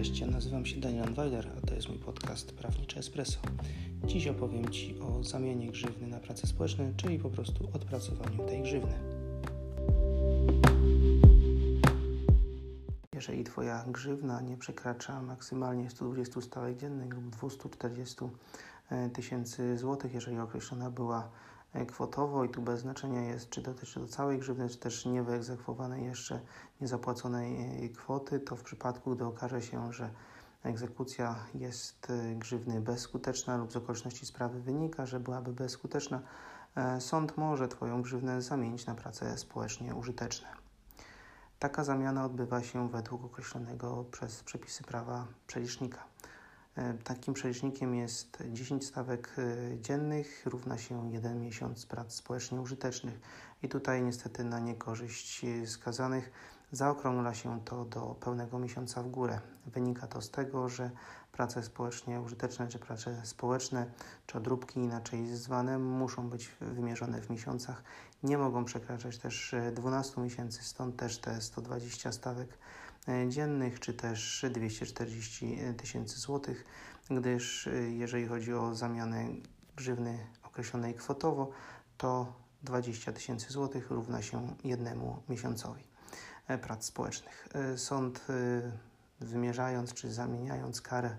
Cześć, ja nazywam się Daniel Weiler, a to jest mój podcast Prawnicze Espresso. Dziś opowiem Ci o zamianie grzywny na prace społeczne, czyli po prostu odpracowaniu tej grzywny. Jeżeli Twoja grzywna nie przekracza maksymalnie 120 stałek dziennych lub 240 e, tysięcy złotych, jeżeli określona była kwotowo i tu bez znaczenia jest, czy dotyczy to całej grzywny, czy też niewyegzekwowanej jeszcze niezapłaconej e, kwoty, to w przypadku, gdy okaże się, że egzekucja jest grzywny bezskuteczna lub z okoliczności sprawy wynika, że byłaby bezskuteczna, sąd może Twoją grzywnę zamienić na prace społecznie użyteczne. Taka zamiana odbywa się według określonego przez przepisy prawa przelicznika. E, takim przelicznikiem jest 10 stawek e, dziennych, równa się 1 miesiąc prac społecznie użytecznych. I tutaj niestety na niekorzyść skazanych zaokrągla się to do pełnego miesiąca w górę. Wynika to z tego, że prace społecznie użyteczne, czy prace społeczne, czy odróbki inaczej zwane, muszą być wymierzone w miesiącach. Nie mogą przekraczać też 12 miesięcy, stąd też te 120 stawek e, dziennych, czy też 240 tysięcy złotych, gdyż e, jeżeli chodzi o zamianę grzywny określonej kwotowo, to 20 tysięcy złotych równa się jednemu miesiącowi e, prac społecznych. Sąd wymierzając czy zamieniając karę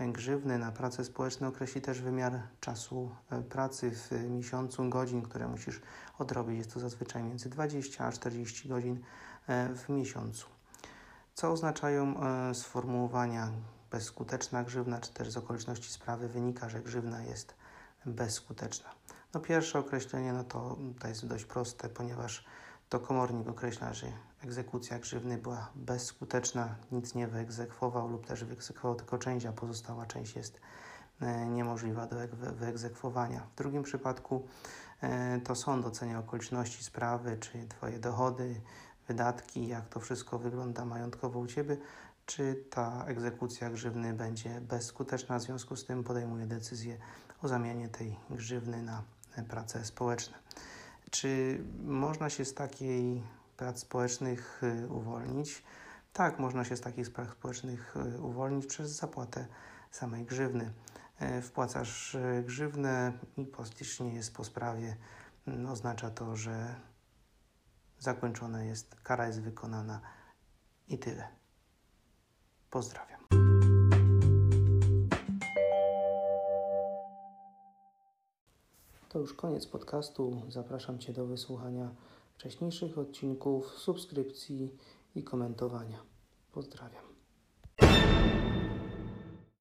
grzywny na pracę społeczną określi też wymiar czasu e, pracy w miesiącu, godzin, które musisz odrobić. Jest to zazwyczaj między 20 a 40 godzin e, w miesiącu. Co oznaczają e, sformułowania bezskuteczna grzywna, czy też z okoliczności sprawy wynika, że grzywna jest bezskuteczna. No pierwsze określenie no to, to jest dość proste, ponieważ to komornik określa, że egzekucja grzywny była bezskuteczna, nic nie wyegzekwował lub też wyegzekwował tylko część, a pozostała część jest e, niemożliwa do wyegzekwowania. W drugim przypadku e, to sąd ocenia okoliczności sprawy, czy Twoje dochody, wydatki, jak to wszystko wygląda majątkowo u Ciebie, czy ta egzekucja grzywny będzie bezskuteczna, w związku z tym podejmuje decyzję o zamianie tej grzywny na prace społeczne. Czy można się z takiej prac społecznych y, uwolnić? Tak, można się z takich prac społecznych y, uwolnić przez zapłatę samej grzywny. E, wpłacasz y, grzywnę i postycznie jest po sprawie. Mm, oznacza to, że zakończone jest, kara jest wykonana i tyle. Pozdrawiam. To już koniec podcastu. Zapraszam Cię do wysłuchania wcześniejszych odcinków, subskrypcji i komentowania. Pozdrawiam.